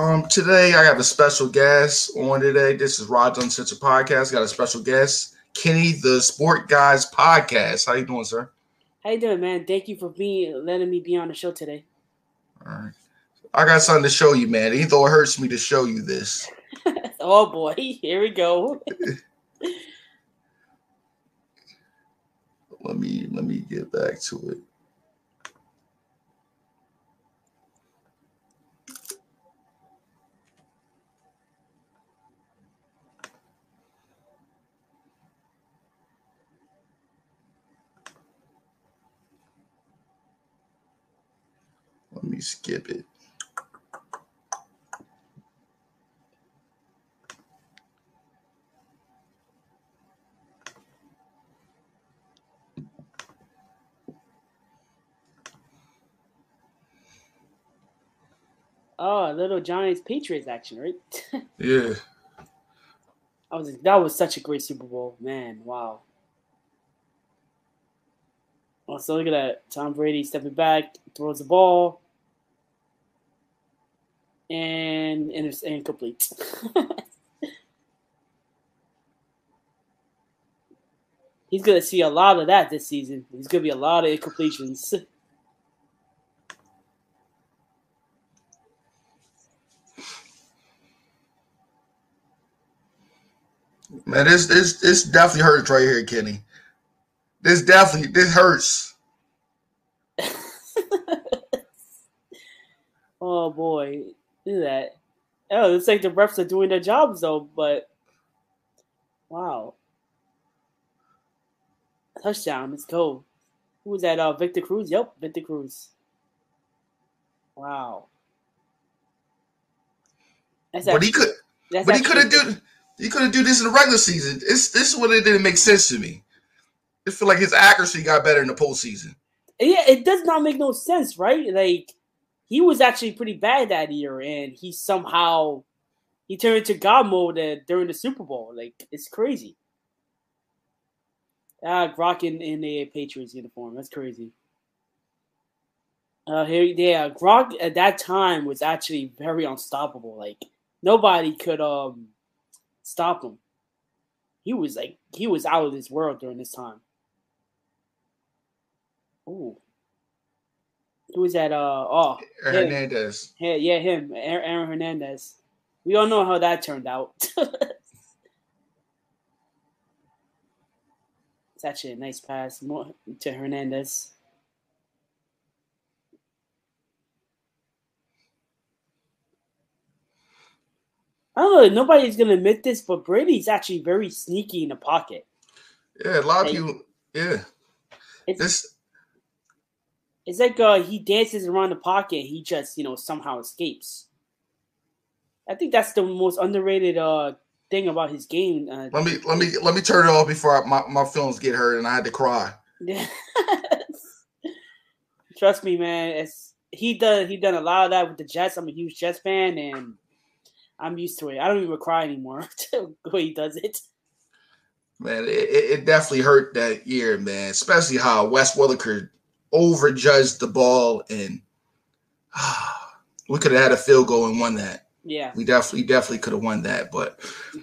Um, today I have a special guest on today. This is Rod's Uncensored Podcast. Got a special guest, Kenny, the Sport Guys Podcast. How you doing, sir? How you doing, man? Thank you for being letting me be on the show today. All right. I got something to show you, man. Even though it hurts me to show you this. oh boy, here we go. let me let me get back to it. Let me skip it. Oh, little Giants Patriots action, right? yeah. I was that was such a great Super Bowl, man. Wow. Also, look at that. Tom Brady stepping back, throws the ball, and and it's incomplete. He's gonna see a lot of that this season. He's gonna be a lot of incompletions. Man, this this this definitely hurts right here, Kenny. This definitely this hurts. oh boy, look at that. Oh, looks like the refs are doing their jobs though, but wow. Touchdown, let's go. Who was that? Uh Victor Cruz? Yep, Victor Cruz. Wow. That's but he could but he could have do he could have do this in the regular season. It's this is what it didn't make sense to me. I feel like his accuracy got better in the postseason. Yeah, it does not make no sense, right? Like he was actually pretty bad that year, and he somehow he turned into God mode during the Super Bowl. Like it's crazy. Ah, Gronk in, in a Patriots uniform. That's crazy. Uh, here, yeah, Gronk at that time was actually very unstoppable. Like nobody could um stop him. He was like he was out of this world during this time. Ooh. Who was that? Uh oh, Hernandez. Yeah, yeah, him, Aaron Hernandez. We all know how that turned out. it's actually a nice pass to Hernandez. I don't know. Nobody's gonna admit this, but Brady's actually very sneaky in the pocket. Yeah, a lot of people. Yeah, it's, this. It's like uh, he dances around the pocket. He just you know somehow escapes. I think that's the most underrated uh thing about his game. Uh, let me let me let me turn it off before I, my my feelings get hurt and I had to cry. Trust me, man. It's he does he done a lot of that with the Jets. I'm a huge Jets fan, and I'm used to it. I don't even cry anymore the way he does it. Man, it, it definitely hurt that year, man. Especially how Wes Welker overjudged the ball, and ah, we could have had a field goal and won that. Yeah, we definitely definitely could have won that, but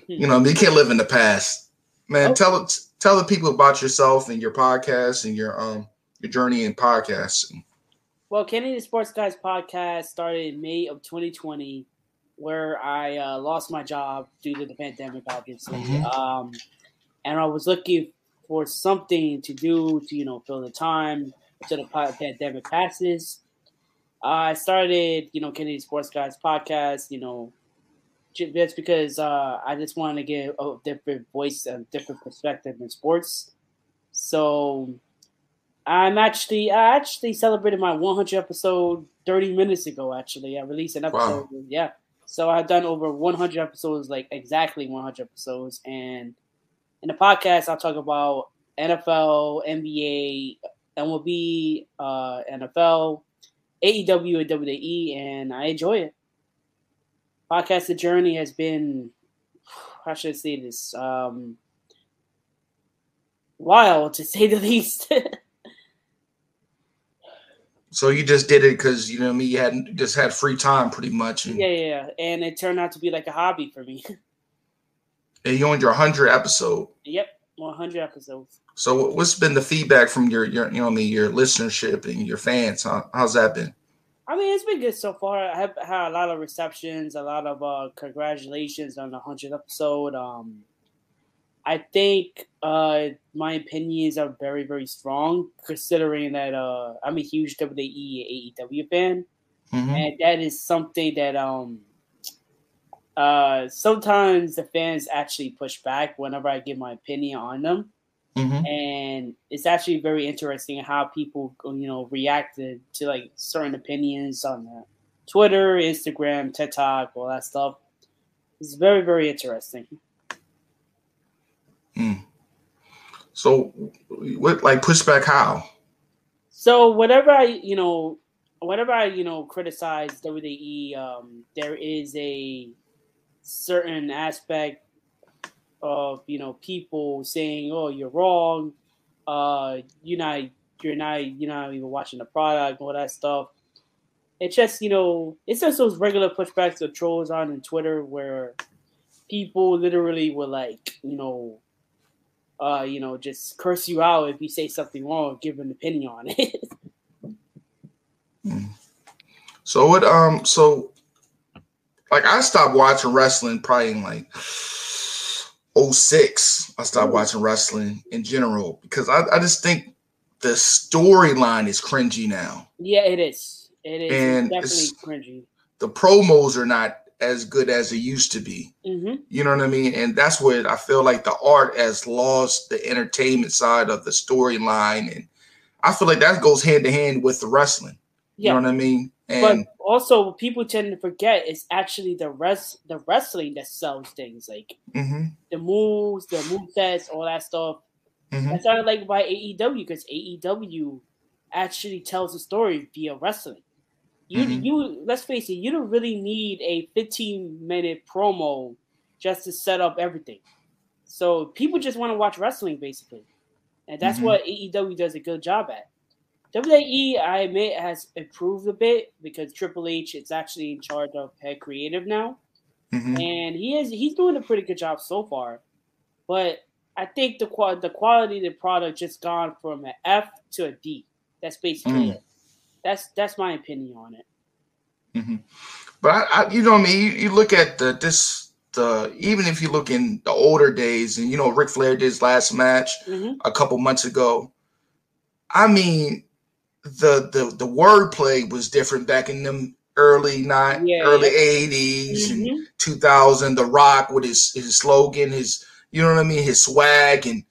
you know, you can't live in the past, man. Oh. Tell tell the people about yourself and your podcast and your um your journey in podcasting. Well, Kenny the Sports Guys podcast started in May of 2020 where I uh, lost my job due to the pandemic, obviously. Mm-hmm. Um, and I was looking for something to do to, you know, fill the time until the pandemic passes. I started, you know, Kenny the Sports Guys podcast, you know, just because uh, I just wanted to get a different voice and different perspective in sports. So I'm actually I actually celebrated my 100 episode 30 minutes ago. Actually, I released an episode. Wow. Yeah, so I've done over 100 episodes, like exactly 100 episodes. And in the podcast, I'll talk about NFL, NBA, MLB, uh, NFL, AEW, and WWE, and I enjoy it. Podcast The Journey has been, how should I say this? Um, wild, to say the least. So you just did it because you know me, you had just had free time pretty much. And, yeah, yeah, and it turned out to be like a hobby for me. and you owned your hundred episode. Yep, one hundred episodes. So what's been the feedback from your your you know I mean your listenership and your fans? How, how's that been? I mean, it's been good so far. I have had a lot of receptions, a lot of uh, congratulations on the hundredth episode. Um, I think uh, my opinions are very, very strong, considering that uh, I'm a huge WWE AEW fan, mm-hmm. and that is something that um, uh, sometimes the fans actually push back whenever I give my opinion on them. Mm-hmm. And it's actually very interesting how people, you know, reacted to like certain opinions on Twitter, Instagram, TikTok, all that stuff. It's very, very interesting. Mm. So, what like pushback? How? So whatever I, you know, whenever I, you know, criticize WWE, um, there is a certain aspect of you know people saying, "Oh, you're wrong," uh, you're not, you're not, you're not even watching the product, all that stuff. It's just you know, it's just those regular pushbacks of trolls on Twitter where people literally were like, you know, uh, you know, just curse you out if you say something wrong, give an opinion on it. So what um so like I stopped watching wrestling probably in like 06. I stopped watching wrestling in general because I, I just think the storyline is cringy now. Yeah, it is. It is and it's definitely cringy. The promos are not as good as it used to be. Mm-hmm. You know what I mean? And that's what I feel like the art has lost the entertainment side of the storyline. And I feel like that goes hand to hand with the wrestling. Yeah. You know what I mean? And but also people tend to forget it's actually the rest the wrestling that sells things like mm-hmm. the moves, the move sets, all that stuff. Mm-hmm. That's I like about AEW because AEW actually tells a story via wrestling. You mm-hmm. you let's face it, you don't really need a 15 minute promo just to set up everything. So people just want to watch wrestling basically. And that's mm-hmm. what AEW does a good job at. WWE, I admit, has improved a bit because Triple H is actually in charge of head creative now, mm-hmm. and he is he's doing a pretty good job so far. But I think the the quality of the product just gone from an F to a D. That's basically mm. it. That's that's my opinion on it. Mm-hmm. But I, I, you know, what I mean, you, you, look at the this the even if you look in the older days, and you know, Ric Flair did his last match mm-hmm. a couple months ago. I mean, the the the wordplay was different back in them early nine yeah, early eighties mm-hmm. and two thousand. The Rock with his his slogan, his you know what I mean, his swag, and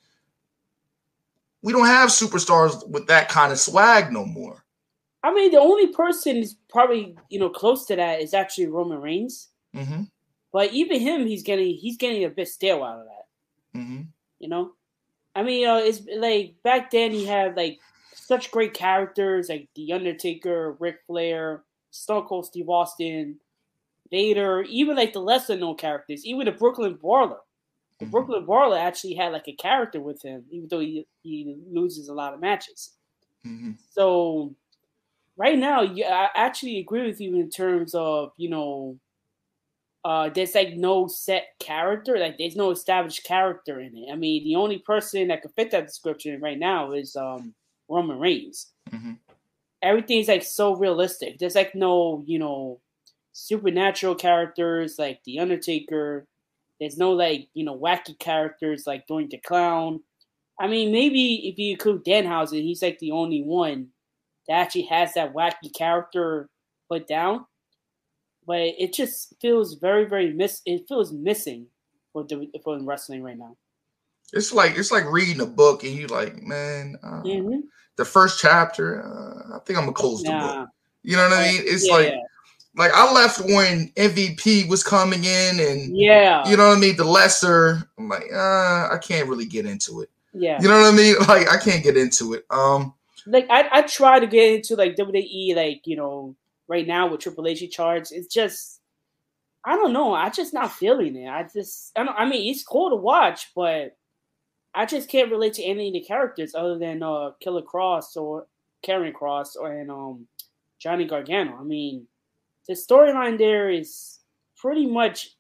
we don't have superstars with that kind of swag no more. I mean, the only person is probably you know close to that is actually Roman Reigns. Mm-hmm. But even him, he's getting he's getting a bit stale out of that. Mm-hmm. You know, I mean, uh, it's like back then he had like such great characters like The Undertaker, Ric Flair, Stone Cold Steve Austin, Vader, even like the lesser known characters, even the Brooklyn Brawler. The mm-hmm. Brooklyn Brawler actually had like a character with him, even though he, he loses a lot of matches. Mm-hmm. So right now, yeah, I actually agree with you in terms of you know, uh, there's like no set character, like there's no established character in it. I mean, the only person that could fit that description right now is um, Roman Reigns. Mm-hmm. Everything's like so realistic. There's like no you know supernatural characters like the Undertaker. There's no like you know wacky characters like Doink the Clown. I mean, maybe if you include Danhausen, he's like the only one that actually has that wacky character put down. But it just feels very, very miss. It feels missing for the, for wrestling right now. It's like it's like reading a book and you like, man, uh, mm-hmm. the first chapter. Uh, I think I'm gonna close the book. You know what I mean? It's yeah, like. Like I left when MVP was coming in, and yeah, you know what I mean. The lesser, I'm like, uh, I can't really get into it. Yeah, you know what I mean. Like I can't get into it. Um, like I, I try to get into like WWE, like you know, right now with Triple H charge. It's just I don't know. I just not feeling it. I just I don't. I mean, it's cool to watch, but I just can't relate to any of the characters other than uh Killer Kross or Karrion Kross or and um Johnny Gargano. I mean, the storyline there is pretty much,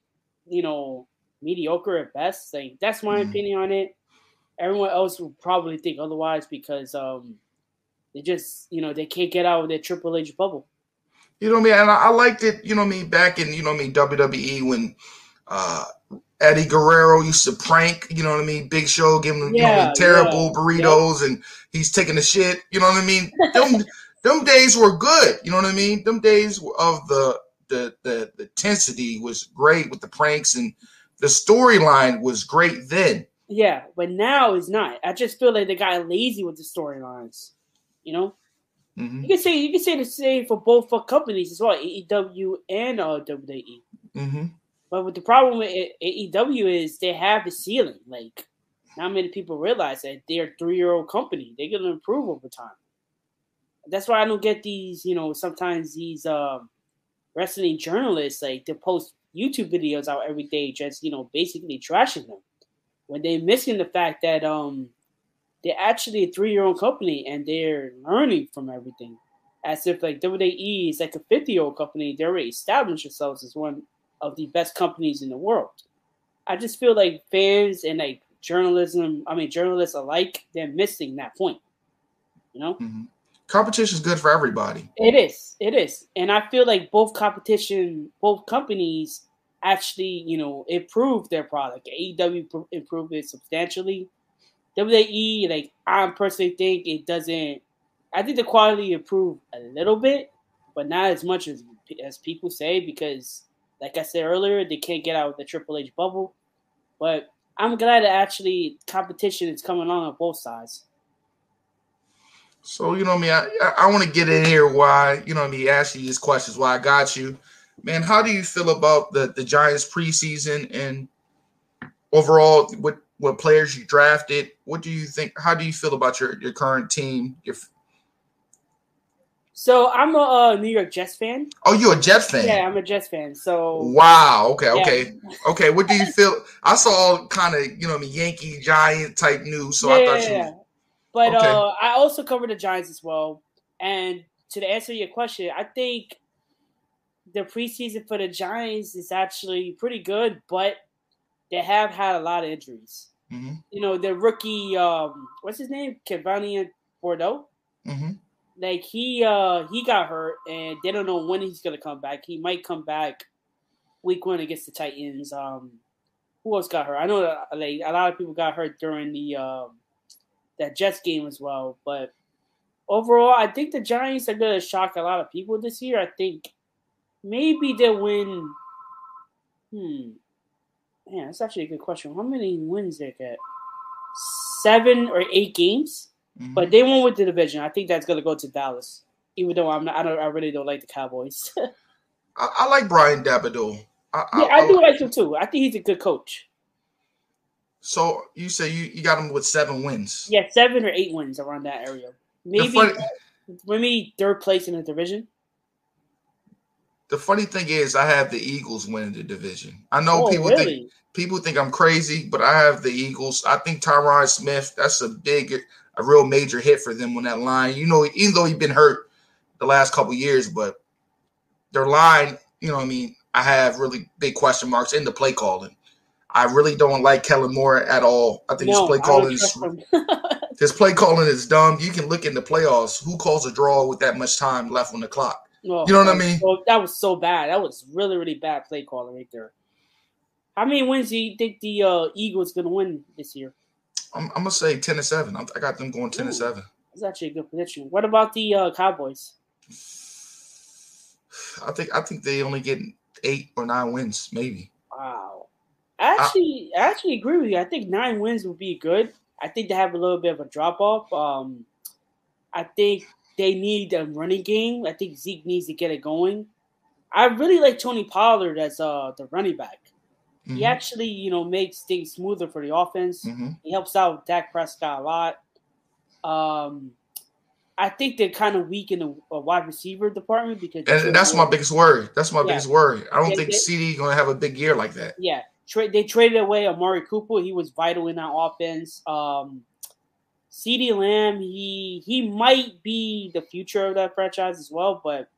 you know, mediocre at best. Like that's my mm-hmm. opinion on it. Everyone else will probably think otherwise because um they just, you know, they can't get out of their Triple H bubble. You know what I mean? And I, I liked it, you know what I mean, back in, you know what I mean, WWE when uh Eddie Guerrero used to prank, you know what I mean? Big Show, giving him yeah, you know, terrible yeah. burritos and he's taking the shit, you know what I mean? them, them days were good, you know what I mean? Them days of the, the the the intensity was great with the pranks and the storyline was great then. Yeah, but now it's not. I just feel like they got lazy with the storylines. You know, mm-hmm. you can say you can say the same for both for companies as well, AEW and uh, WWE. Mm-hmm. But with the problem with AEW is they have a ceiling. Like, not many people realize that they're a three year old company. They're gonna improve over time. That's why I don't get these. You know, sometimes these um, wrestling journalists like to post YouTube videos out every day, just you know, basically trashing them when they're missing the fact that um they're actually a three year old company and they're learning from everything. As if like WWE is like a 50 year old company, they already established themselves as one of the best companies in the world. I just feel like fans and like journalism, I mean journalists alike, they're missing that point. You know? Mm-hmm. Competition is good for everybody. It is. It is. And I feel like both competition, both companies actually, you know, improved their product. AEW improved it substantially. WWE, like I personally think it doesn't. I think the quality improved a little bit, but not as much as as people say because, like I said earlier, they can't get out of the Triple H bubble. But I'm glad that actually competition is coming on on both sides. So you know me, I I, I want to get in here why you know me ask you these questions. Why I got you man, how do you feel about the the Giants preseason and overall what what players you drafted? What do you think? How do you feel about your your current team? Your so I'm a uh, New York Jets fan. Oh, you're a Jets fan? Yeah, I'm a Jets fan. So wow. Okay. Yeah. Okay. Okay. What do you feel? I saw kind of you know the Yankee Giant type news, so yeah, I thought you. Yeah. But okay. uh, I also cover the Giants as well. And to answer your question, I think the preseason for the Giants is actually pretty good, but they have had a lot of injuries. Mm-hmm. You know, the rookie, um, what's his name, Kayvon Thibodeaux. Mm-hmm. Like he uh he got hurt, and they don't know when he's gonna come back. He might come back week one against the Titans. Um, who else got hurt? I know that, like a lot of people got hurt during the um that Jets game as well. But overall, I think the Giants are gonna shock a lot of people this year. I think maybe they'll win. Hmm. Man, that's actually a good question. How many wins they get? Seven or eight games, mm-hmm. but they won't win the division. I think that's gonna go to Dallas. Even though I'm not, I don't, I really don't like the Cowboys. I, I, like Brian Daboll. I, yeah, I, I do like him too. I think he's a good coach. So you say you, you got him with seven wins? Yeah, seven or eight wins around that area. Maybe funny, maybe third place in the division the funny thing is, I have the Eagles winning the division. I know oh, people really? think people think I'm crazy, but I have the Eagles. I think Tyron Smith. That's a big, a real major hit for them on that line. You know, even though he's been hurt the last couple years, but their line, you know, I mean, I have really big question marks in the play calling. I really don't like Kellen Moore at all. I think no, his play calling is his play calling is dumb. You can look in the playoffs. Who calls a draw with that much time left on the clock? Oh, you know what I mean? So, that was so bad. That was really, really bad play calling right there. How many wins do you think the uh, Eagles gonna win this year? I'm, I'm gonna say ten to seven. I got them going ten Ooh, to seven. That's actually a good prediction. What about the uh, Cowboys? I think I think they only get eight or nine wins, maybe. Wow. Actually, I, I actually agree with you. I think nine wins would be good. I think they have a little bit of a drop off. Um, I think they need a running game. I think Zeke needs to get it going. I really like Tony Pollard as uh, the running back. Mm-hmm. He actually, you know, makes things smoother for the offense. Mm-hmm. He helps out Dak Prescott a lot. Um, I think they're kind of weak in the uh, wide receiver department because and that's my biggest worry. That's my yeah. biggest worry. I don't yeah, think CeeDee going to have a big year like that. Yeah, Tra- they traded away Amari Cooper. He was vital in that offense. Um, CeeDee Lamb, he he might be the future of that franchise as well, but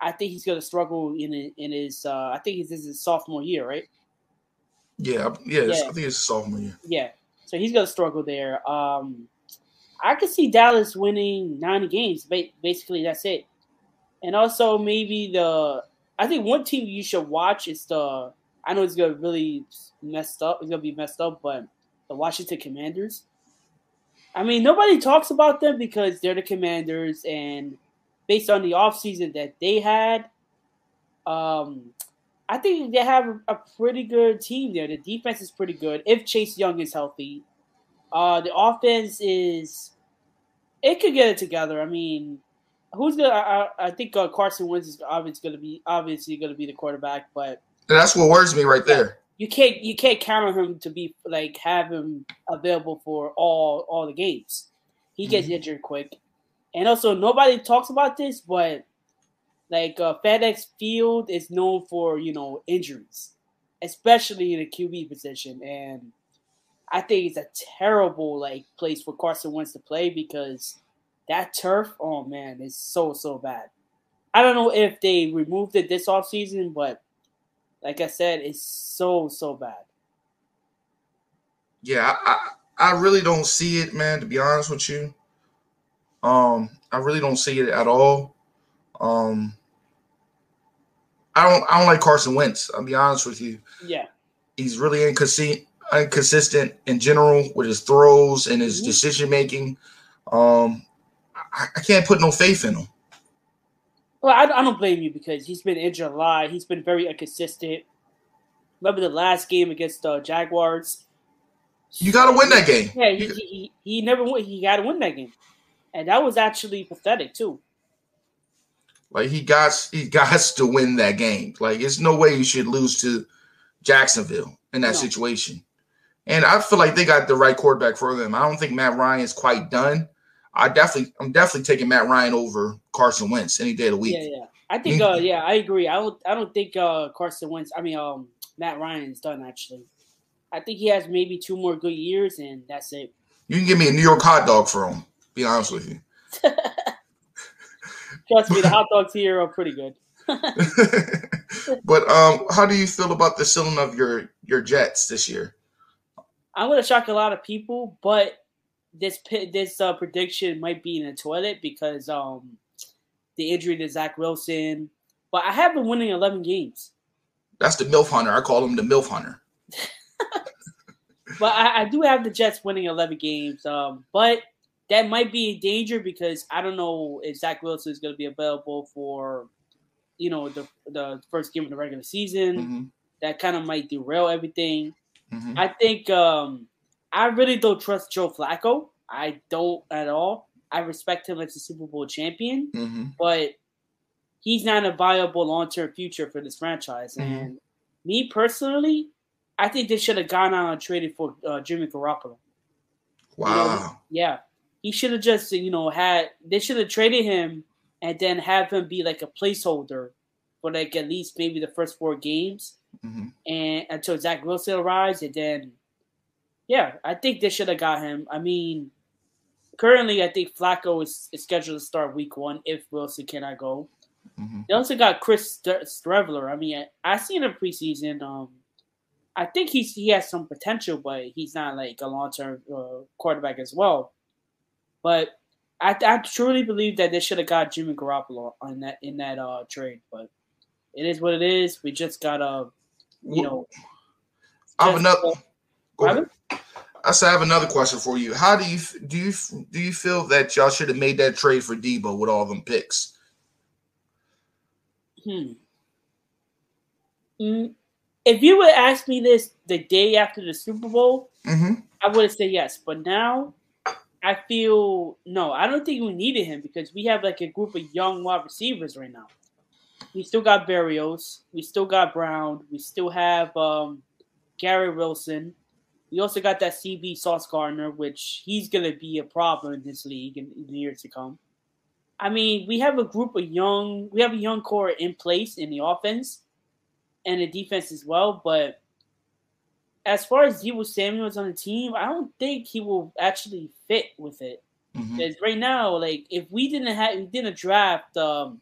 I think he's going to struggle in in his. Uh, I think this is his sophomore year, right? Yeah, yeah, yeah. I think it's sophomore year. Yeah, so he's to struggle there. Um, I could see Dallas winning nine games. Basically, that's it. And also maybe the. I think one team you should watch is the. I know it's gonna really messed up. It's gonna be messed up, but the Washington Commanders. I mean, nobody talks about them because they're the Commanders, and based on the offseason that they had, um, I think they have a pretty good team there. The defense is pretty good if Chase Young is healthy. Uh, the offense is it could get it together. I mean, who's gonna? I, I think uh, Carson Wentz is obviously going to be obviously going to be the quarterback, but that's what worries me right there you can't you can't count on him to be like have him available for all all the games. He gets mm-hmm. injured quick, and also nobody talks about this, but like uh, FedEx Field is known for you know injuries, especially in the QB position, and I think it's a terrible like place for Carson Wentz to play because that turf, oh man, is so so bad. I don't know if they removed it this offseason, but like I said, it's so so bad. Yeah, I I really don't see it, man. To be honest with you, um, I really don't see it at all. Um, I don't I don't like Carson Wentz. I'll be honest with you. Yeah, he's really inconsistent inconsistent in general with his throws and his mm-hmm. decision making. Um, I, I can't put no faith in him. Well, I, I don't blame you because he's been injured a lot. He's been very inconsistent. Remember the last game against the Jaguars? You got to win that game. Yeah, he, he, he never won. He got to win that game, and that was actually pathetic too. Like he got he got to win that game. Like it's no way you should lose to Jacksonville in that no. situation. And I feel like they got the right quarterback for them. I don't think Matt Ryan is quite done. I definitely, I'm definitely taking Matt Ryan over Carson Wentz any day of the week. Yeah, yeah. I think, uh, yeah, I agree. I don't, I don't think uh, Carson Wentz. I mean, um, Matt Ryan is done actually. I think he has maybe two more good years, and that's it. You can give me a New York hot dog for him. Be honest with you. Trust me, the hot dogs here are pretty good. but um, how do you feel about the ceiling of your your Jets this year? I'm gonna shock a lot of people, but this this uh, prediction might be in the toilet because um the injury to Zach Wilson. But I have been winning eleven games. That's the MILF hunter. I call him the MILF hunter. but I, I, do have the Jets winning eleven games. Um, but that might be a danger because I don't know if Zach Wilson is going to be available for, you know, the the first game of the regular season. Mm-hmm. That kind of might derail everything. Mm-hmm. I think um, I really don't trust Joe Flacco. I don't at all. I respect him as a Super Bowl champion, mm-hmm. but he's not a viable long term future for this franchise. Mm-hmm. And me personally, I think they should have gone out and traded for uh, Jimmy Garoppolo. Wow. You know, yeah. He should have just, you know, had, they should have traded him and then have him be like a placeholder for like at least maybe the first four games mm-hmm. and until Zach Wilson arrives and then yeah, I think they should have got him. I mean, currently, I think Flacco is, is scheduled to start week one if Wilson cannot go. Mm-hmm. They also got Chris Streveler. I mean, I, I seen him preseason. Um, I think he's he has some potential, but he's not like a long term uh, quarterback as well. But I, I truly believe that they should have got Jimmy Garoppolo on that in that uh, trade. But it is what it is. We just got a, you know. I have another. I said I have another question for you. How do you do you do you feel that y'all should have made that trade for Deebo with all them picks? Hmm. Mm, if you would ask me this the day after the Super Bowl, mm-hmm. I would have said yes. But now, I feel no. I don't think we needed him because we have like a group of young wide receivers right now. We still got Berrios. We still got Brown. We still have um, Garrett Wilson. We also got that CB Sauce Gardner, which he's to be a problem in this league in, in, the years to come. I mean, we have a group of young, we have a young core in place in the offense and the defense as well. But as far as Deebo Samuel's on the team, I don't think he will actually fit with it. Mhm. Because right now, like if we didn't have we didn't draft um,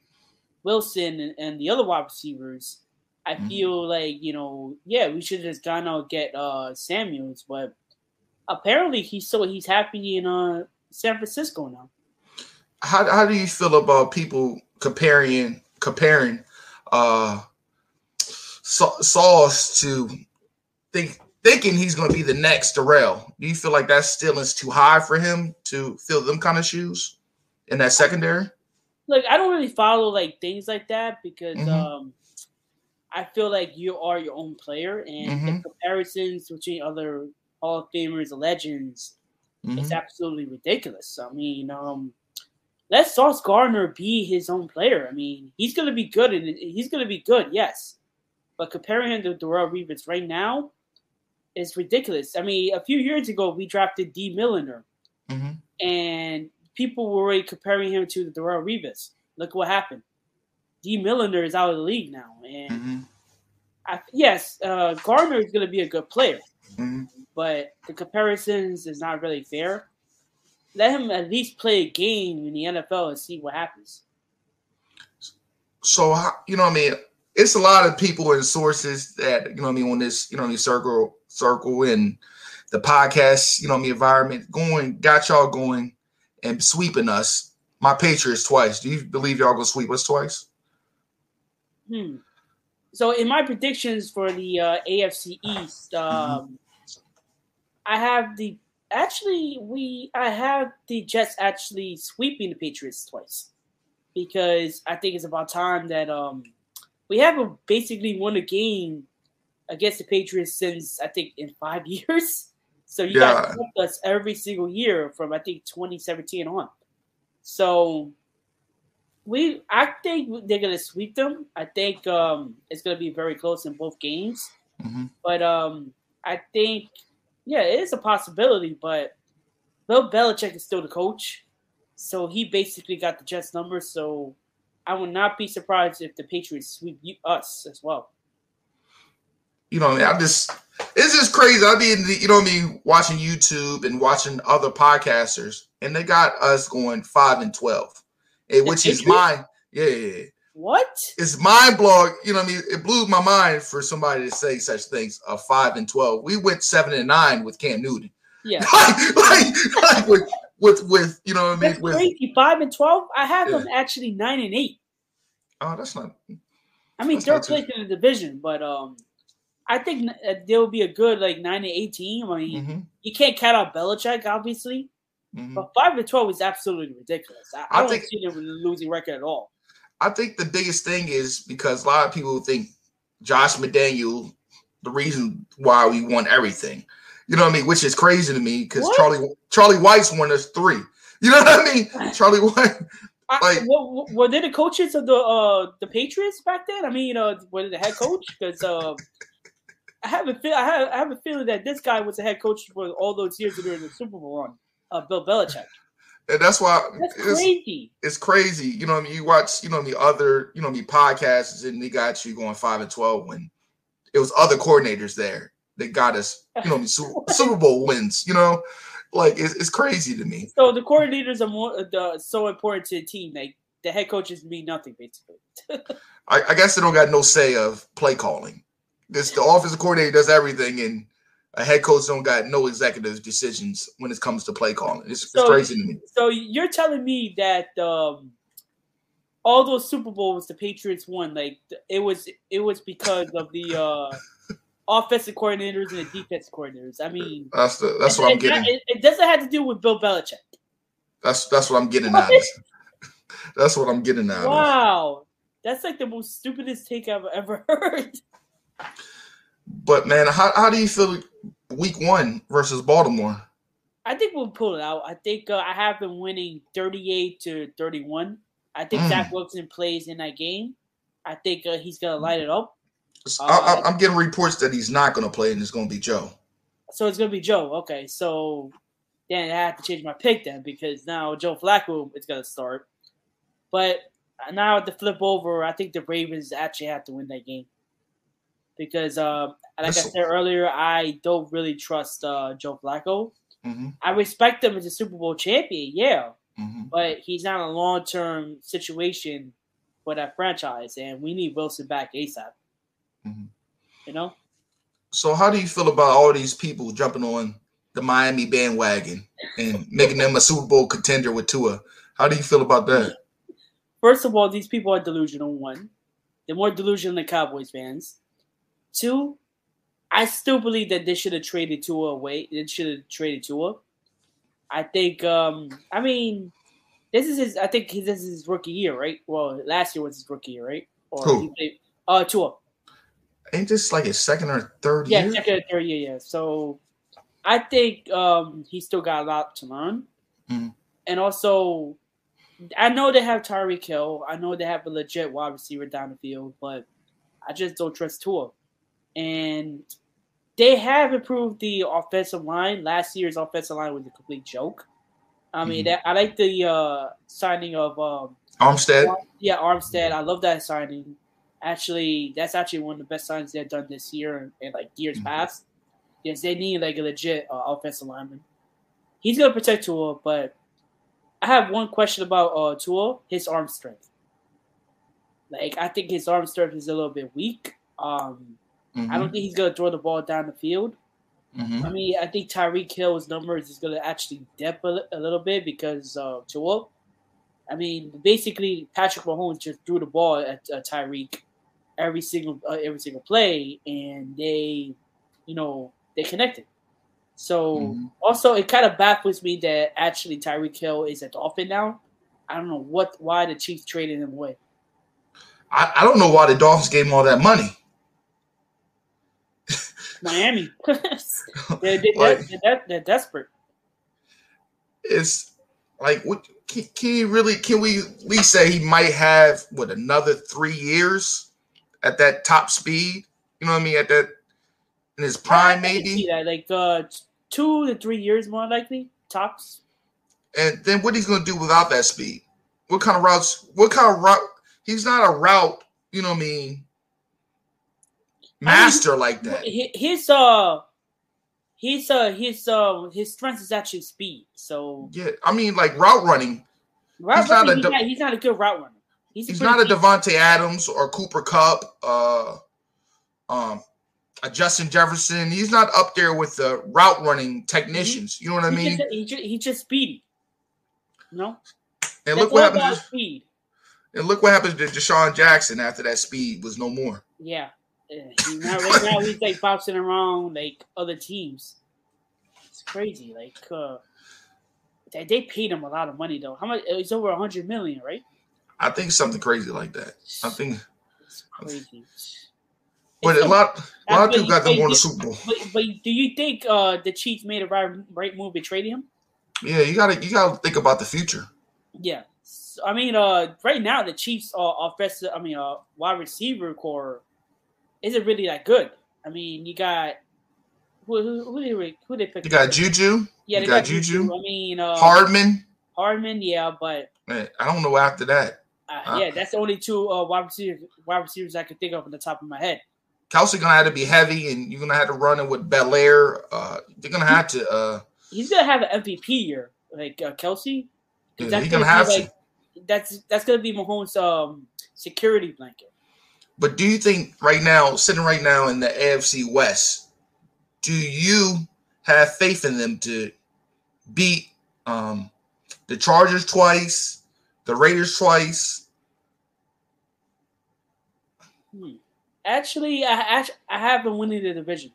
Wilson and, and the other wide receivers, I Mhm. feel like you know, yeah, we should have just gone out get uh, Samuels. But apparently, he's so he's happy in uh, San Francisco now. How how do you feel about people comparing comparing uh Sa- Sauce to think thinking he's going to be the next Darrelle? Do you feel like that still is too high for him to fill them kind of shoes in that secondary? Like I don't really follow like things like that because Mhm. um, I feel like you are your own player, and the Mhm. comparisons between other Hall of Famers and legends It's Mhm. absolutely ridiculous. I mean, um, let Sauce Gardner be his own player. I mean, he's going to be good, and he's going to be good, yes. But comparing him to Darrelle Revis right now is ridiculous. I mean, a few years ago, we drafted Dee Milliner, Mhm. and people were already comparing him to the Darrelle Revis. Look what happened. Dee Milliner is out of the league now, and Mhm. I, yes, uh, Gardner is going to be a good player Mhm. but the comparisons is not really fair. Let him at least play a game in the NFL and see what happens. So you know what I mean? It's a lot of people and sources that you know I mean on this you know I mean circle circle and the podcast you know mean environment going got y'all going and sweeping us. My Patriots twice. Do you believe y'all gonna sweep us twice? Hmm. So in my predictions for the uh, AFC East, um, I have the actually we I have the Jets actually sweeping the Patriots twice because I think it's about time that um we haven't basically won a game against the Patriots since I think in five years. So you Yeah. guys swept us every single year from I think 2017 on. So we I think they're gonna sweep them. I think um it's gonna be very close in both games. Mhm. But um I think yeah, it is a possibility, but Bill Belichick is still the coach. So he basically got the Jets number, so I would not be surprised if the Patriots sweep you, us as well. You know I mean? I just it's just crazy. I mean, you know what I mean watching YouTube and watching other podcasters, and they got us going five and twelve, which is my yeah, yeah. What? it's mind blowing. You know what I mean? It blew my mind for somebody to say such things. A five and twelve, we went seven and nine with Cam Newton. Yeah. like, like, like with with with you know what I That's mean? With crazy. Five and twelve. I have Yeah. them actually nine and eight. oh, that's not. I mean, That's they're not in the division, but um, I think uh, there will be a good like nine to eighteen. I mean, mhm, you can't count out Belichick, obviously, mhm. but five to twelve is absolutely ridiculous. I, I, I don't think- see them losing record at all. I think the biggest thing is because a lot of people think Josh McDaniel, the reason why we won everything. You know what I mean? Which is crazy to me because Charlie Charlie White's won us three. You know what I mean? Charlie White. I, Like- were, were they the coaches of the uh the Patriots back then? I mean, uh, were they the head coach? Because uh, I have a feel I have I have a feeling that this guy was the head coach for all those years that during the Super Bowl run. Uh, Bill Belichick. And that's why That's it's, crazy. it's crazy. You know what I mean? You watch, you know, the other, you know, the podcasts and they got you going five and twelve when it was other coordinators there that got us, you know, Super, Super Bowl wins. You know, like it's, it's crazy to me. So the coordinators are more uh, the, so important to the team. Like the head coaches mean nothing basically. I, I guess they don't got no say of play calling. This the offensive coordinator does everything, and a head coach don't got no executive decisions when it comes to play calling. It's, it's So- crazy to me. So you're telling me that um, all those Super Bowls the Patriots won, like it was it was because of the uh, offensive coordinators and the defense coordinators. I mean, That's the that's what I'm getting. It, it doesn't have to do with Bill Belichick. That's that's what I'm getting out. That's what I'm getting out of. Wow, that's like the most stupidest take I've ever heard. But man, how, how do you feel week one versus Baltimore? I think we'll pull it out. I think uh, I have been winning 38 to 31. I think Mm. Zach Wilson plays in that game. I think uh, he's gonna light it up. I, I, I'm getting reports that he's not going to play and it's going to be Joe. So it's gonna be Joe. Okay, so then I have to change my pick then because now Joe Flacco is gonna start. But now to flip over, I think the Ravens actually have to win that game. Because, uh, like This- I said earlier, I don't really trust uh, Joe Flacco. hmm I respect him as a Super Bowl champion, yeah, hmm but he's not a long term situation for that franchise, and we need Wilson back ASAP. Mhm. You know, So, how do you feel about all these people jumping on the Miami bandwagon and making them a Super Bowl contender with Tua? How do you feel about that? first of all, these people are delusional. One, they're more delusional than Cowboys fans. Two, I still believe that they should have traded Tua away. They should have traded Tua. I think. um I mean, this is his. I think this is his rookie year, right? Well, last year was his rookie year, right? Or Who? played- uh, Tua. Ain't this like his second or third Yeah, year? second or third year, yeah. So I think um he still got a lot to learn. Mhm. And also I know they have Tyreek Hill. I know they have a legit wide receiver down the field, but I just don't trust Tua. And they have improved the offensive line. Last year's offensive line was a complete joke. I mean, Mhm. that, I like the uh, signing of um, Armstead. yeah, Armstead. I love that signing. Actually, that's actually one of the best signings they've done this year and, and like years Mhm. past. Yes, they need like a legit uh, offensive lineman. He's gonna protect Tua, but I have one question about uh, Tua: his arm strength. Like, I think his arm strength is a little bit weak. Um, Mhm, I don't think he's gonna throw the ball down the field. mhm. I mean, I think Tyreek Hill's numbers is going to actually dip a, a little bit because uh, Tua. I mean, basically, Patrick Mahomes just threw the ball at uh, Tyreek every single uh, every single play, and they, you know, they connected. So Mhm. also, it kind of baffles me that actually Tyreek Hill is a Dolphin now. I don't know what why the Chiefs traded him away. I, I don't know why the Dolphins gave him all that money. Miami, they're, they're, Like- they're, they're, they're desperate. It's like what can, can you really can we at least say he might have what another three years at that top speed? You know what I mean? At that in his prime, I can see maybe. that like uh, two to three years more likely tops. And then what he's gonna do without that speed? What kind of routes? What kind of route? He's not a route, you know what I mean? Master like that. Hi- His uh, his uh, his uh, his strength is actually speed. So Yeah, I mean like route running. route He's not a he's, not, he's not a good route runner. He's, He's not a Davante Adams or Cooper Kupp, uh, um, a Justin Jefferson. He's not up there with the route running technicians. You know what I mean? just, he's just, he's just speedy. No, And That's look what happened. To, speed. and look what happened to DeSean Jackson after that speed was no more. Yeah. Now, right now he's like bouncing around like other teams. It's crazy. Like uh, they, they paid him a lot of money though. How much? It's over a hundred million, right? I think something crazy like that. I think, It's crazy. but It's a lot, a lot of people got them on the Super Bowl. But, but do you think uh, the Chiefs made a right, right move in trading him? Yeah, you gotta, you gotta think about the future. Yeah. So, I mean, uh, right now the Chiefs' uh, offensive, I mean, uh, wide receiver core isn't really that good. I mean, you got who who who they re- who they pick? You got Juju, yeah, you they got Juju. I mean, uh, Hardman. Hardman, yeah, but Man, I don't know after that. uh, Uh. yeah, that's the only two uh, wide receivers wide receivers I can think of on the top of my head. Kelce gonna have to be heavy, and you're gonna have to run it with Belair. Uh, they're gonna have to. Uh, He's gonna have an MVP year, like uh, Kelce. Yeah, that's gonna be have to. like that's that's gonna be Mahomes' um, security blanket. But do you think right now, sitting right now in the AFC West, do you have faith in them to beat um, the Chargers twice, the Raiders twice? Hmm. Actually, I actually, I have been winning the division.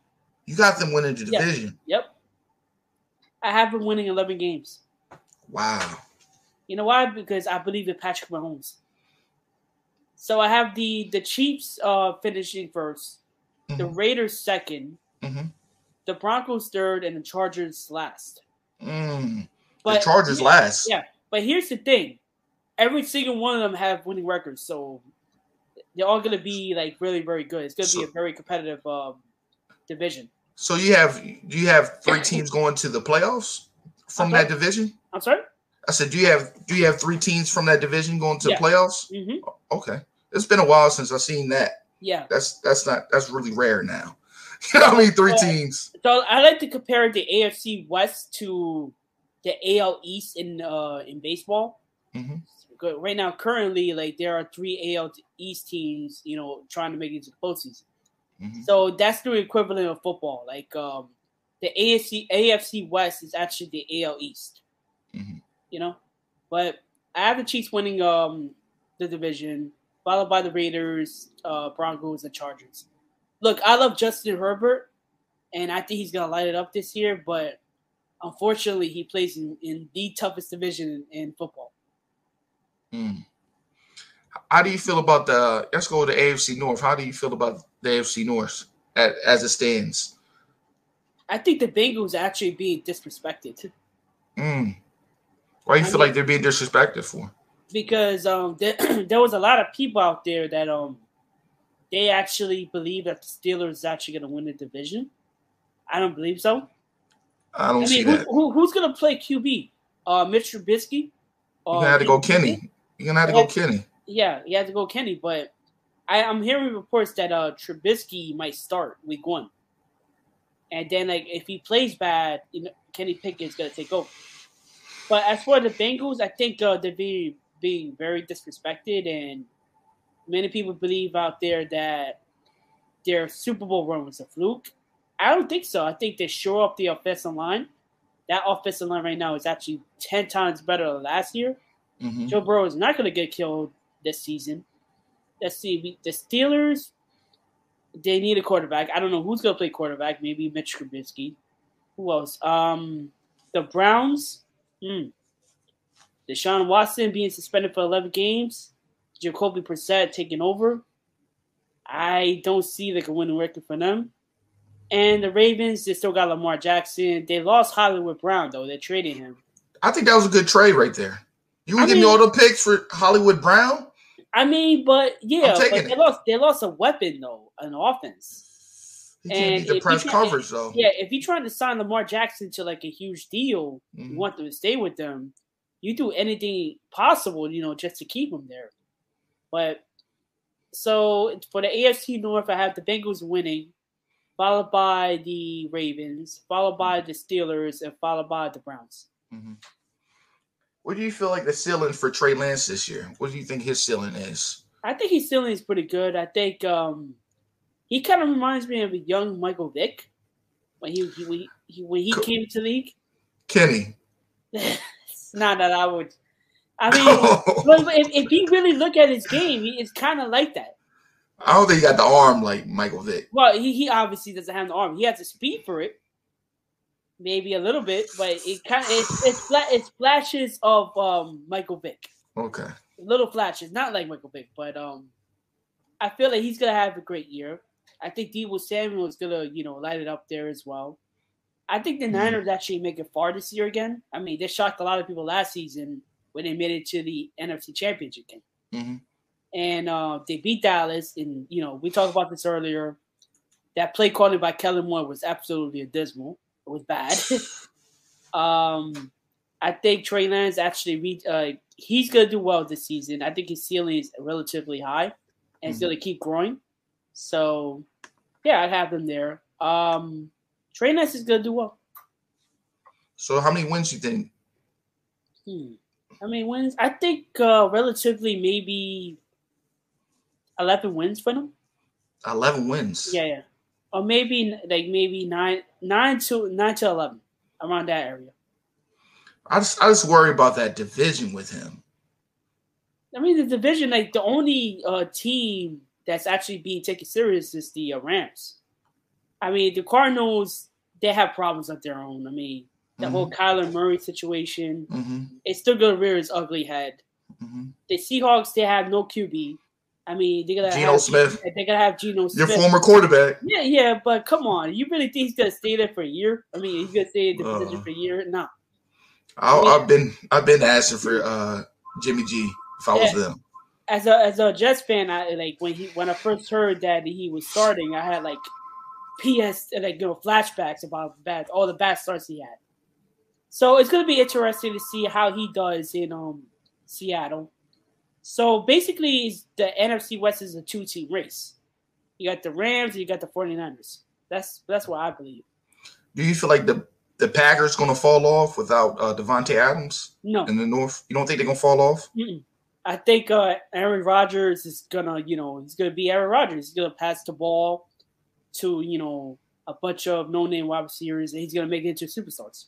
You got them winning the division. Yep, I have been winning eleven games. Wow. You know why? Because I believe in Patrick Mahomes. So I have the the Chiefs uh, finishing 1st the Mhm. Raiders second, Mhm. the Broncos third, and the Chargers last. Mm. But the Chargers yeah, last. Yeah, but here's the thing: every single one of them have winning records, so they're all gonna be like really, very good. It's gonna be a very competitive um, division. So you have you have three teams going to the playoffs from that division? I'm sorry. I said, do you have do you have three teams from that division going to Yeah. the playoffs? hmm Okay, it's been a while since I've seen that. Yeah, that's that's not that's really rare now. You know I mean? Three teams. So I like to compare the AFC West to the AL East in uh in baseball. Mm-hmm. Right now, currently, like there are three AL East teams, you know, trying to make it to the postseason. Mm-hmm. So that's the equivalent of football. Like um, the AFC AFC West is actually the AL East. Mm-hmm. You know, but I have the Chiefs winning um the division, followed by the Raiders, uh, Broncos, and Chargers look, I love Justin Herbert, and I think he's gonna light it up this year. But unfortunately, he plays in, in the toughest division in, in football. Mm. How do you feel about the? Let's go to the AFC North. How do you feel about the AFC North at, as it stands? I think the Bengals are actually being disrespected. Mm. Why do you I feel mean, like they're being disrespected for? Because um, there, there was a lot of people out there that um they actually believe that the Steelers is actually going to win the division. I don't believe so. I don't I mean, see who, that. Who, who's going to play QB? Uh, Mitch Trubisky. You're gonna have to go Kenny. You're gonna have to go Kenny. Yeah, you have to go Kenny. But I, am hearing reports that uh Trubisky might start week one, and then like if he plays bad, you know, Kenny Pickett's gonna take over. But as for the Bengals, I think uh, they're being being very disrespected, and many people believe out there that their Super Bowl run was a fluke. I don't think so. I think they shore up the offensive line. That offensive line right now is actually 10 times better than last year. Mm-hmm. Joe Burrow is not going to get killed this season. Let's see. The Steelers, they need a quarterback. I don't know who's going to play quarterback. Maybe Mitch Trubisky. Who else? Um, the Browns. Hmm. Deshaun Watson being suspended for 11 games. Jacoby Brissett taking over. I don't see like a winning record for them. And the Ravens, they still got Lamar Jackson. They lost Hollywood Brown though. They traded him. I think that was a good trade right there. You would give me all the picks for Hollywood Brown? I mean, but yeah, but they lost they lost a weapon though, an offense. He can't coverage though. Yeah, if you're trying to sign Lamar Jackson to like a huge deal, mm-hmm. you want them to stay with them, you do anything possible, you know, just to keep him there. But so for the AFC North, I have the Bengals winning, followed by the Ravens, followed by the Steelers, and followed by the Browns. Mm-hmm. What do you feel like the ceiling for Trey Lance this year? What do you think his ceiling is? I think his ceiling is pretty good. I think um, he kind of reminds me of a young Michael Vick when he, he, he when he came to the league. Kenny. not that I would I mean, if, if you really look at his game, he, it's kind of like that. I don't think he got the arm like Michael Vick. Well, he, he obviously doesn't have the arm. He has the speed for it, maybe a little bit, but it kind of it's it's, fla- it's flashes of um, Michael Vick. Okay. Little flashes, not like Michael Vick, but um, I feel like he's gonna have a great year. I think Deebo Samuel is gonna you know light it up there as well. I think the mm-hmm. Niners actually make it far this year again. I mean, they shocked a lot of people last season when they made it to the NFC Championship game. Mm-hmm. And uh, they beat Dallas. And, you know, we talked about this earlier. That play calling by Kellen Moore was absolutely abysmal. It was bad. um, I think Trey Lance actually reached, uh, he's going to do well this season. I think his ceiling is relatively high and mm-hmm. it's going to keep growing. So, yeah, I'd have them there. Um, Trey Lance is going to do well. So, how many wins you think? Hmm. I mean, wins. I think uh, relatively maybe eleven wins for them. Eleven wins. Yeah, yeah, or maybe like maybe nine, nine to nine to eleven around that area. I just I just worry about that division with him. I mean, the division like the only uh, team that's actually being taken serious is the uh, Rams. I mean, the Cardinals they have problems of their own. I mean, the mm-hmm. whole Kyler Murray situation. Mm-hmm. It's still gonna rear its ugly head. Mm-hmm. The Seahawks they have no QB. I mean, they're gonna Geno have, Smith. They're gonna have Geno Smith. Your former quarterback. Yeah, yeah, but come on, you really think he's gonna stay there for a year? I mean, he's gonna stay in the uh, position for a year? No. I mean, I've been I've been asking for uh, Jimmy G if I was them. As a as a Jets fan, I like when he when I first heard that he was starting, I had like PS like you know flashbacks about bad all the bad starts he had. So it's going to be interesting to see how he does in um, Seattle. So basically, the NFC West is a two-team race. you got the Rams, you got the 49ers. That's that's what I believe. Do you feel like the the Packers going to fall off without uh, Davante Adams? No, in the North. You don't think they're going to fall off? Mm-mm. I think uh, Aaron Rodgers is gonna, you know, he's gonna be Aaron Rodgers. He's gonna pass the ball to, you know, a bunch of no-name wide receivers, and he's gonna make it into superstars.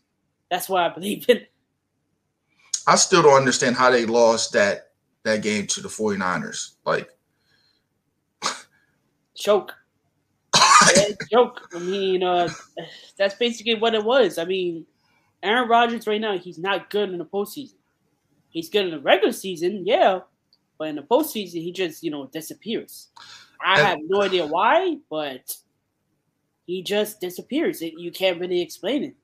That's why I believe in. I still don't understand how they lost that that game to the 49ers. Like choke. joke. I mean, uh, that's basically what it was. I mean, Aaron Rodgers right now, he's not good in the postseason. He's good in the regular season, yeah, but in the postseason, he just you know disappears. I have no idea why, but he just disappears. It, you can't really explain it.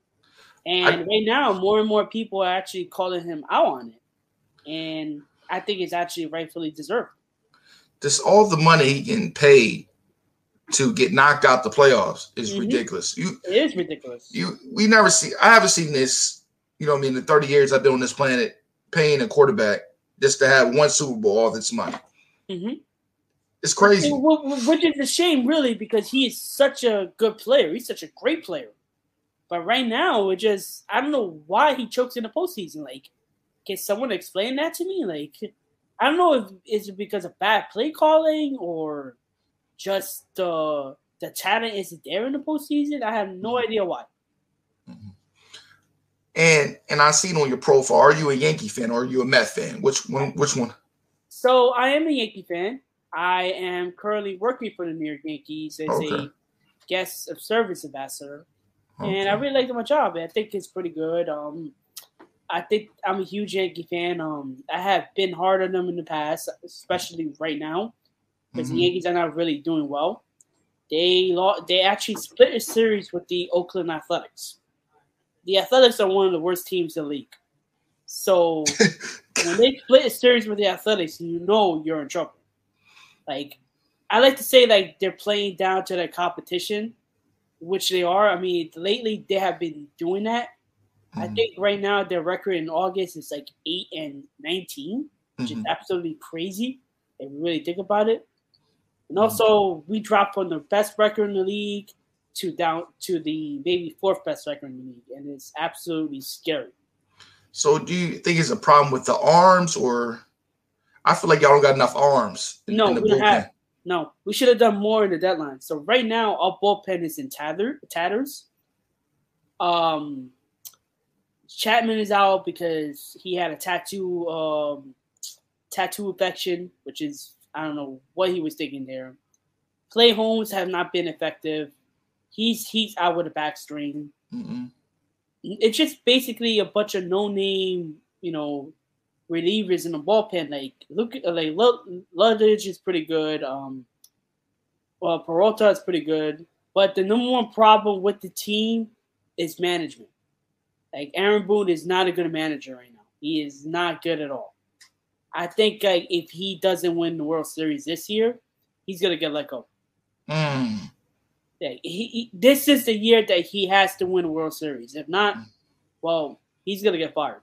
And I, right now, more and more people are actually calling him out on it, and I think it's actually rightfully deserved. This all the money he getting paid to get knocked out the playoffs is mm-hmm. ridiculous. You it is ridiculous. You we never see. I haven't seen this. You know, I mean, in thirty years I've been on this planet, paying a quarterback just to have one Super Bowl all this money. Mm-hmm. It's crazy. Which is a shame, really, because he is such a good player. He's such a great player. But right now, it just I don't know why he chokes in the postseason. Like, can someone explain that to me? Like, I don't know if is it because of bad play calling or just uh, the talent isn't there in the postseason. I have no mm-hmm. idea why. Mm-hmm. And and I seen on your profile, are you a Yankee fan or are you a Met fan? Which one? Which one? So I am a Yankee fan. I am currently working for the New York Yankees as okay. a guest of service ambassador, okay. and I really like my job. I think it's pretty good. Um, I think I'm a huge Yankee fan. Um, I have been hard on them in the past, especially right now because mm-hmm. the Yankees are not really doing well. They lost, they actually split a series with the Oakland Athletics. The Athletics are one of the worst teams in the league. So when they split a series with the Athletics, you know you're in trouble. Like I like to say, like they're playing down to their competition, which they are. I mean, lately they have been doing that. Mm-hmm. I think right now their record in August is like eight and nineteen, which mm-hmm. is absolutely crazy. If you really think about it. And also, we dropped from the best record in the league to down to the maybe fourth best record in the league, and it's absolutely scary. So, do you think it's a problem with the arms, or I feel like y'all don't got enough arms? In, no, in we don't have. No, we should have done more in the deadline. So right now, our bullpen is in tather, tatters. Um, Chapman is out because he had a tattoo um, tattoo infection, which is I don't know what he was thinking there. Clay Holmes have not been effective. He's he's out with a back strain. Mm-hmm. It's just basically a bunch of no name, you know, relievers in the bullpen. Like look, like Ludwig is pretty good. Um, well, Peralta is pretty good, but the number one problem with the team is management. Like Aaron Boone is not a good manager right now. He is not good at all. I think uh, if he doesn't win the World Series this year, he's gonna get let go. Mm. Yeah, he, he, this is the year that he has to win a World Series. If not, well, he's gonna get fired.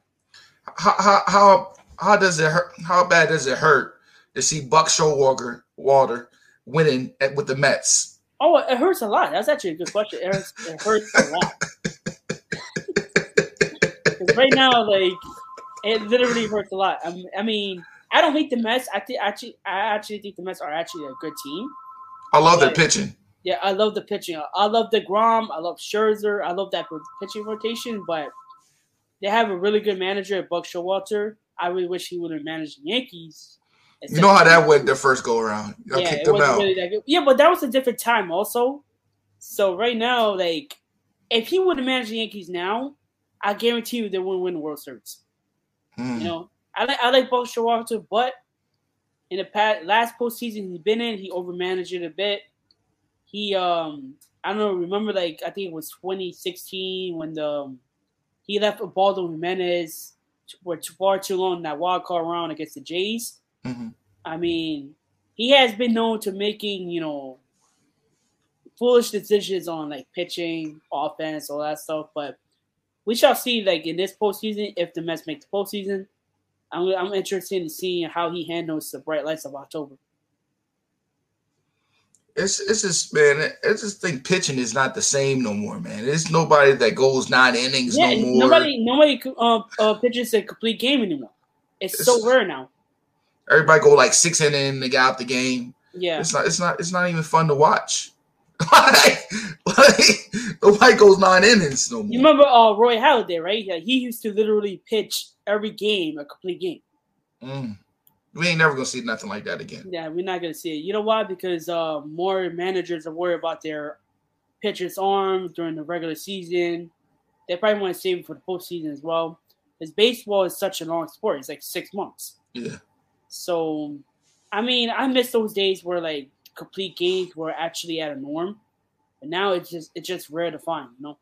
How how how, how does it hurt? How bad does it hurt to see Buck Showalter Water winning at, with the Mets? Oh, it hurts a lot. That's actually a good question. It hurts, it hurts a lot. right now, like it literally hurts a lot. I, I mean, I don't hate the Mets. I think actually, I actually think the Mets are actually a good team. I love their pitching. Yeah, I love the pitching. I love deGrom. I love Scherzer. I love that pitching rotation. But they have a really good manager, at Buck Showalter. I really wish he would have managed the Yankees. You know how that went the first go around. I yeah, it wasn't really good. Yeah, but that was a different time also. So right now, like, if he would have managed the Yankees now, I guarantee you they wouldn't win the World Series. Mm. You know, I like I like Buck Showalter, but in the past last postseason he's been in, he overmanaged it a bit. He um I don't know, remember like I think it was 2016 when the um, he left Ubaldo Jimenez for far too long in that wild card round against the Jays. Mm-hmm. I mean, he has been known to making, you know, foolish decisions on like pitching, offense, all that stuff, but we shall see like in this postseason if the Mets make the postseason. I'm, I'm interested in seeing how he handles the bright lights of October. It's it's just man. I just think pitching is not the same no more, man. It's nobody that goes nine innings Yeah, no more. nobody nobody uh, uh, pitches a complete game anymore. It's, so rare now. Everybody go like six inning, and they got out the game. Yeah, It's not. It's not. It's not even fun to watch. like, like nobody goes nine innings no more. you remember uh, Roy Halladay, right? Yeah, he used to literally pitch every game a complete game. Mm. We ain't never gonna see nothing like that again. Yeah, we're not gonna see it. You know why? Because uh, more managers are worried about their pitcher's arm during the regular season. They probably want to save it for the postseason as well. Because baseball is such a long sport; it's like six months. Yeah. So, I mean, I miss those days where like complete games were actually at a norm, but now it's just it's just rare to find. You know,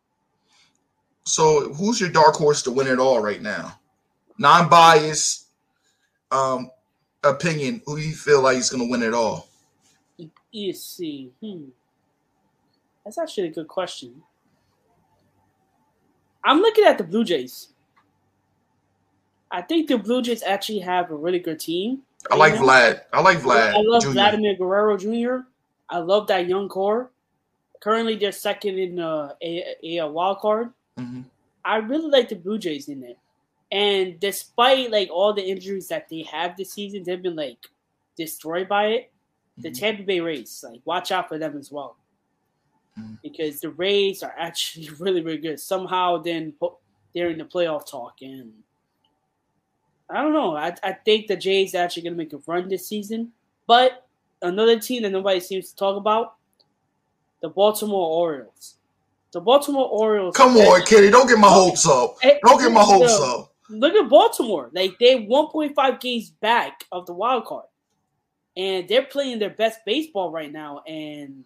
So who's your dark horse to win it all right now? Non-biased um opinion. Who you feel like is gonna win it all? you see, hmm, that's actually a good question. I'm looking at the Blue Jays. I think the Blue Jays actually have a really good team. I like. Vlad. I like Vlad. I love Jr. Vladimir Guerrero Jr. I love that young core. Currently, they're second in uh, a, a wild card. Mhm. I really like the Blue Jays in it. And despite like all the injuries that they have this season, they've been like destroyed by it. The Mhm. Tampa Bay Rays, like watch out for them as well, Mhm. because the Rays are actually really really good. Somehow, then they're in the playoff talk, and I don't know. I I think the Jays are actually gonna make a run this season, but another team that nobody seems to talk about, the Baltimore Orioles. The Baltimore Orioles. Come on, Kenny. Don't get my hopes up. Don't get my hopes up. Look at Baltimore. Like they're 1.5 games back of the wild card. And they're playing their best baseball right now. And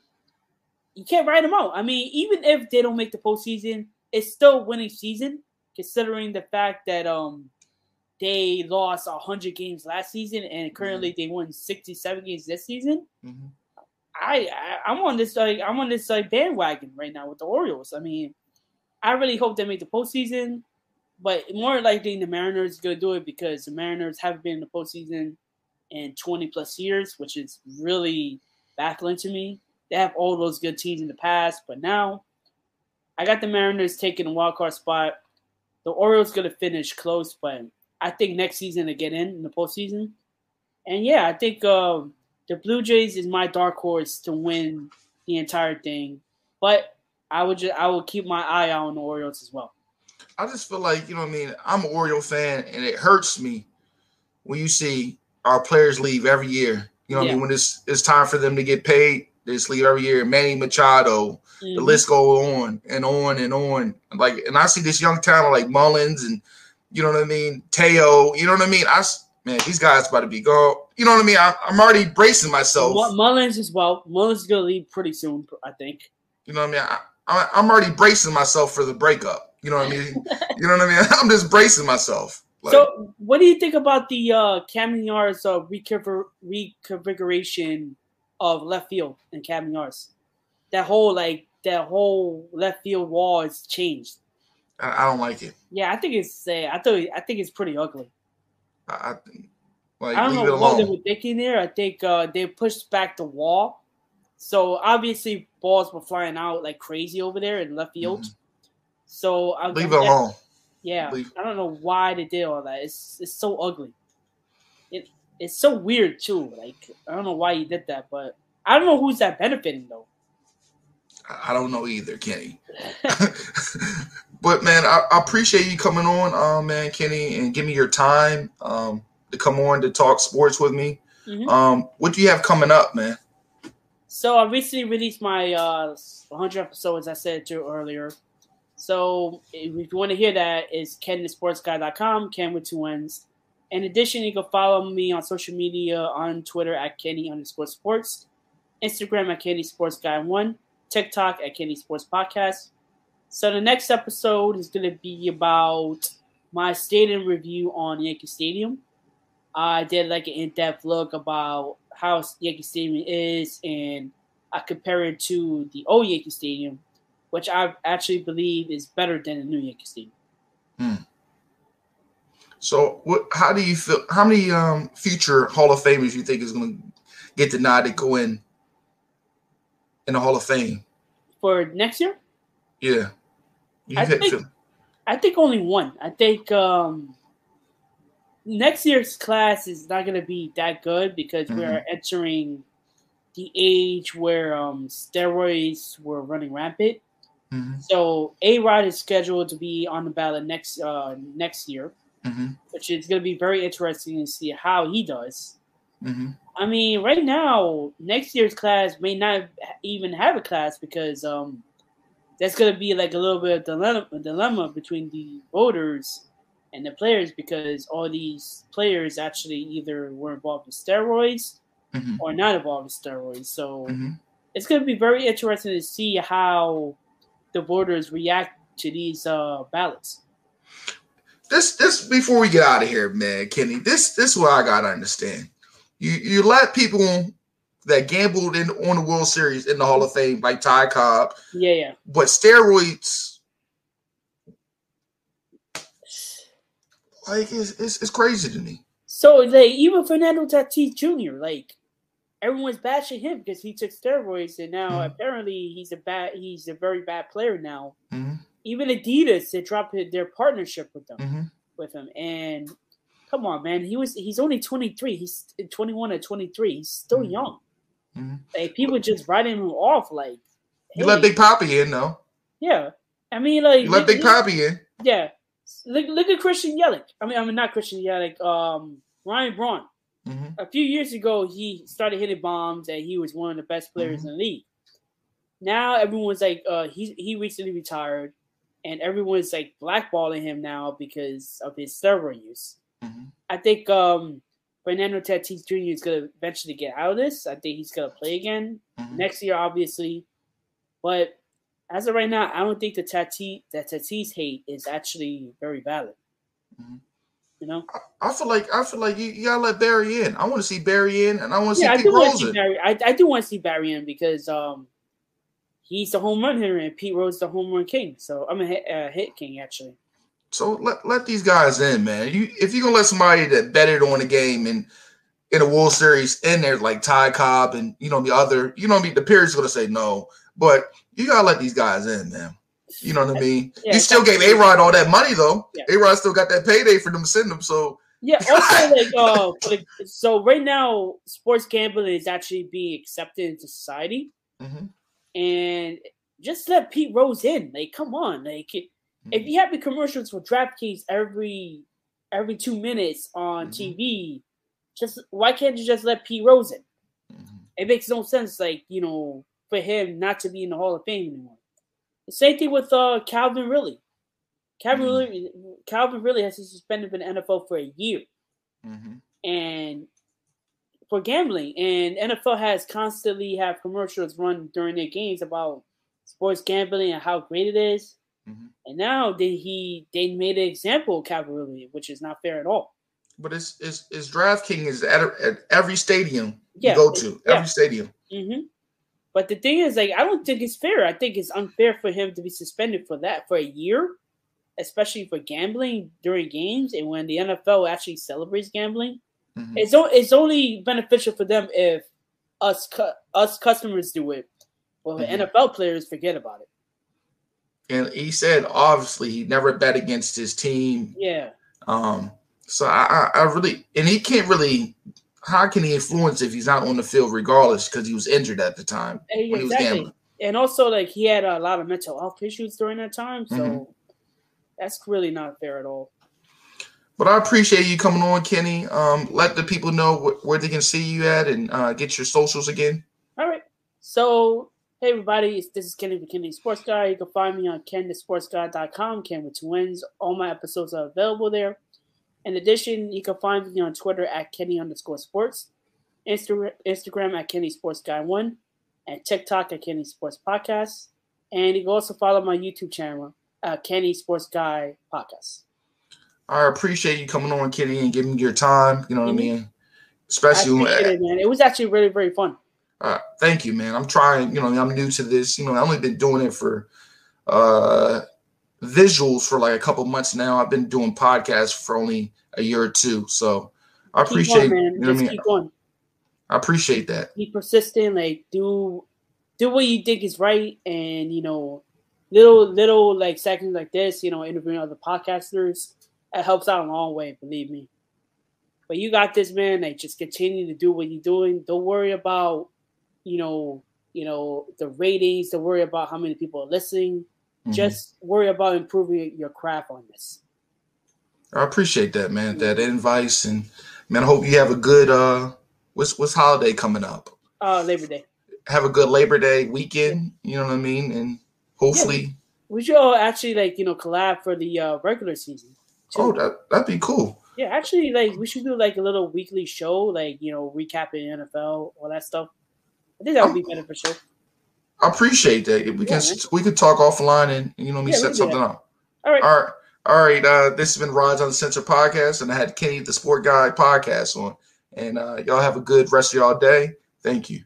you can't write them out. I mean, even if they don't make the postseason, it's still a winning season, considering the fact that um they lost 100 games last season and currently they won 67 games this season. Mhm. I, I I'm on this like I'm on this like bandwagon right now with the Orioles. I mean, I really hope they make the postseason, but more likely the Mariners gonna do it because the Mariners haven't been in the postseason in 20 plus years, which is really baffling to me. They have all those good teams in the past, but now I got the Mariners taking a wild card spot. The Orioles gonna finish close, but I think next season to get in in the postseason. And yeah, I think uh, the Blue Jays is my dark horse to win the entire thing. But I would just I will keep my eye out on the Orioles as well. I just feel like you know what I mean. I'm an Oriole fan, and it hurts me when you see our players leave every year. You know what I mean? When it's it's time for them to get paid, they just leave every year. Manny Machado, the Mhm. list go on and on and on. Like, and I see this young talent like Mullins and you know what I mean, Teo. You know what I mean? I, man, these guys about to be gone. You know what I mean? I, I'm already bracing myself. Mu- Mullins as well. Mullins is gonna leave pretty soon, I think. You know what I mean? I, I, I'm already bracing myself for the breakup. You know what I mean? you know what I mean? I'm just bracing myself. Like, so, what do you think about the uh, Camden Yards uh, reconfig- reconfiguration of left field and Camden Yards? That whole like that whole left field wall is changed. I, I don't like it. Yeah, I think it's uh, I thought I think it's pretty ugly. I, I like I don't know what they were thinking there. I think uh, they pushed back the wall, so obviously balls were flying out like crazy over there in left field. So I Mm-hmm. Leave it alone. Yeah, Leave- I don't know why they did all that. It's it's so ugly. It it's so weird too. Like I don't know why you did that, but I don't know who's that benefiting though. I don't know either, Kenny. but man, I, I appreciate you coming on, um, man, Kenny, and give me your time um, to come on to talk sports with me. Mhm. Um, what do you have coming up, man? So I recently released my uh 100 episodes, I said to you earlier. So if you want to hear that, it's KennyTheSportsGuy.com, Ken with two N's. In addition, you can follow me on social media on Twitter at Kenny underscore sports, Instagram at Kenny Sports Guy One, TikTok at Kenny Sports Podcast. So the next episode is going to be about my stadium review on Yankee Stadium. I did like an in-depth look about how Yankee Stadium is, and I compare it to the old Yankee Stadium, which I actually believe is better than the new Yankee Stadium. So, what? How do you feel? How many um, future Hall of Famers you think is going to get denied to go in? in the Hall of Fame for next year? Yeah, you I think, I think only one. I think um, next year's class is not going to be that good because mm-hmm. we're entering the age where um, steroids were running rampant. Mm-hmm. So A Rod is scheduled to be on the ballot next uh, next year, mm-hmm. which is going to be very interesting to see how he does. Mm-hmm. I mean, right now, next year's class may not even have a class because um, that's going to be like a little bit of dilemma, dilemma between the voters and the players because all these players actually either were involved in steroids mm-hmm. or not involved in steroids. So mm-hmm. it's going to be very interesting to see how the voters react to these uh, ballots. This this before we get out of here, man, Kenny. This this is what I gotta understand. You you let people that gambled in on the World Series in the Hall of Fame like Ty Cobb. Yeah, yeah. But steroids like it's, it's, it's crazy to me. So like even Fernando Tatis Jr. like everyone's bashing him because he took steroids, and now mm-hmm. apparently he's a bad, he's a very bad player now. Mm-hmm. Even Adidas, they dropped their partnership with them, mm-hmm. with him, and come on, man, he was he's only twenty three, he's twenty one or twenty three, he's still mm-hmm. young. Mm-hmm. Like people just writing him off, like hey. you let Big Papi in though. Yeah, I mean, like you let Big Papi in. Yeah, look look at Christian Yelich. I mean, I mean not Christian Yelich. Um, Ryan Braun. Mm-hmm. A few years ago, he started hitting bombs, and he was one of the best players mm-hmm. in the league. Now everyone's like, uh, he he recently retired, and everyone's like blackballing him now because of his steroid use. Mm-hmm. I think um, Fernando Tatis Jr. is gonna eventually get out of this. I think he's gonna play again mm-hmm. next year, obviously. But as of right now, I don't think the Tatis that Tatis hate is actually very valid. You know, I, I, feel like I feel like you, you, gotta let Barry in. I want to see Barry in, and I want to yeah, see Pete Rose. See Barry, I, I do want to see Barry in because um, he's the home run hitter and Pete Rose the home run king. So I'm a hit, uh, hit king actually. So let, let these guys in, man. You if you're gonna let somebody that betted on the game and in a World Series in there like Ty Cobb and you know the other, you know I mean the Pierce gonna say no, but you gotta let these guys in, man. You know what I mean? Yeah, you still gave A Rod all that money though. Yeah. A Rod still got that payday for them to send them. So yeah. Also, like, uh, like, so right now, sports gambling is actually being accepted into society, mm-hmm. and just let Pete Rose in. Like, come on, like mm-hmm. if you have the commercials for DraftKings every every two minutes on mm-hmm. TV, just why can't you just let Pete Rose in? Mm-hmm. It makes no sense, like you know, for him not to be in the Hall of Fame anymore. The same thing with uh, Calvin Ridley. Calvin mm-hmm. Ridley, Calvin Ridley has been suspended from the NFL for a year, mm-hmm. and for gambling. And NFL has constantly have commercials run during their games about sports gambling and how great it is. Mm-hmm. And now they he they made an example of Calvin Ridley, which is not fair at all. But it's it's, it's DraftKings is at, at every stadium yeah, you go to, every yeah. stadium. Mm-hmm. But the thing is, like, I don't think it's fair. I think it's unfair for him to be suspended for that for a year, especially for gambling during games and when the NFL actually celebrates gambling. Mm-hmm. It's it's only beneficial for them if us cu- us customers do it, but mm-hmm. NFL players forget about it. And he said, obviously, he never bet against his team. Yeah. Um. So I, I really, and he can't really how can he influence if he's not on the field regardless because he was injured at the time hey, when exactly. he was gambling? And also, like he had a lot of mental health issues during that time, so mm-hmm. that's really not fair at all. But I appreciate you coming on, Kenny. Um, let the people know wh- where they can see you at and uh, get your socials again. All right. So, hey everybody, this is Kenny the Kenny Sports Guy. You can find me on kenthesportsguy.com. Ken with twins. All my episodes are available there. In addition, you can find me on Twitter at Kenny underscore sports, Insta- Instagram at Kenny Sports Guy One, and TikTok at Kenny Sports Podcast. And you can also follow my YouTube channel, uh, Kenny Sports Guy Podcast. I appreciate you coming on, Kenny, and giving your time. You know what mm-hmm. I mean? Especially I it, man. It was actually really, very fun. Uh, thank you, man. I'm trying. You know, I'm new to this. You know, I've only been doing it for uh visuals for like a couple months now. I've been doing podcasts for only a year or two, so I appreciate. On. You know Just I mean? keep on. I appreciate that. Be persistent. Like do do what you think is right, and you know, little little like segments like this, you know, interviewing other podcasters, it helps out a long way. Believe me. But you got this, man. Like, just continue to do what you're doing. Don't worry about, you know, you know the ratings. Don't worry about how many people are listening. Mm-hmm. Just worry about improving your craft on this. I appreciate that, man. That advice, and man, I hope you have a good uh, what's what's holiday coming up? Uh, Labor Day. Have a good Labor Day weekend. You know what I mean, and hopefully. Yeah, we should all actually like you know collab for the uh, regular season. Too. Oh, that that'd be cool. Yeah, actually, like we should do like a little weekly show, like you know, recapping NFL, all that stuff. I think that would be beneficial. I appreciate that. We can man. we could talk offline and you know me yeah, set something up. All right. All right. All right. Uh, this has been Rods Uncensored podcast, and I had Kenny the Sport Guy podcast on. And uh, y'all have a good rest of y'all day. Thank you.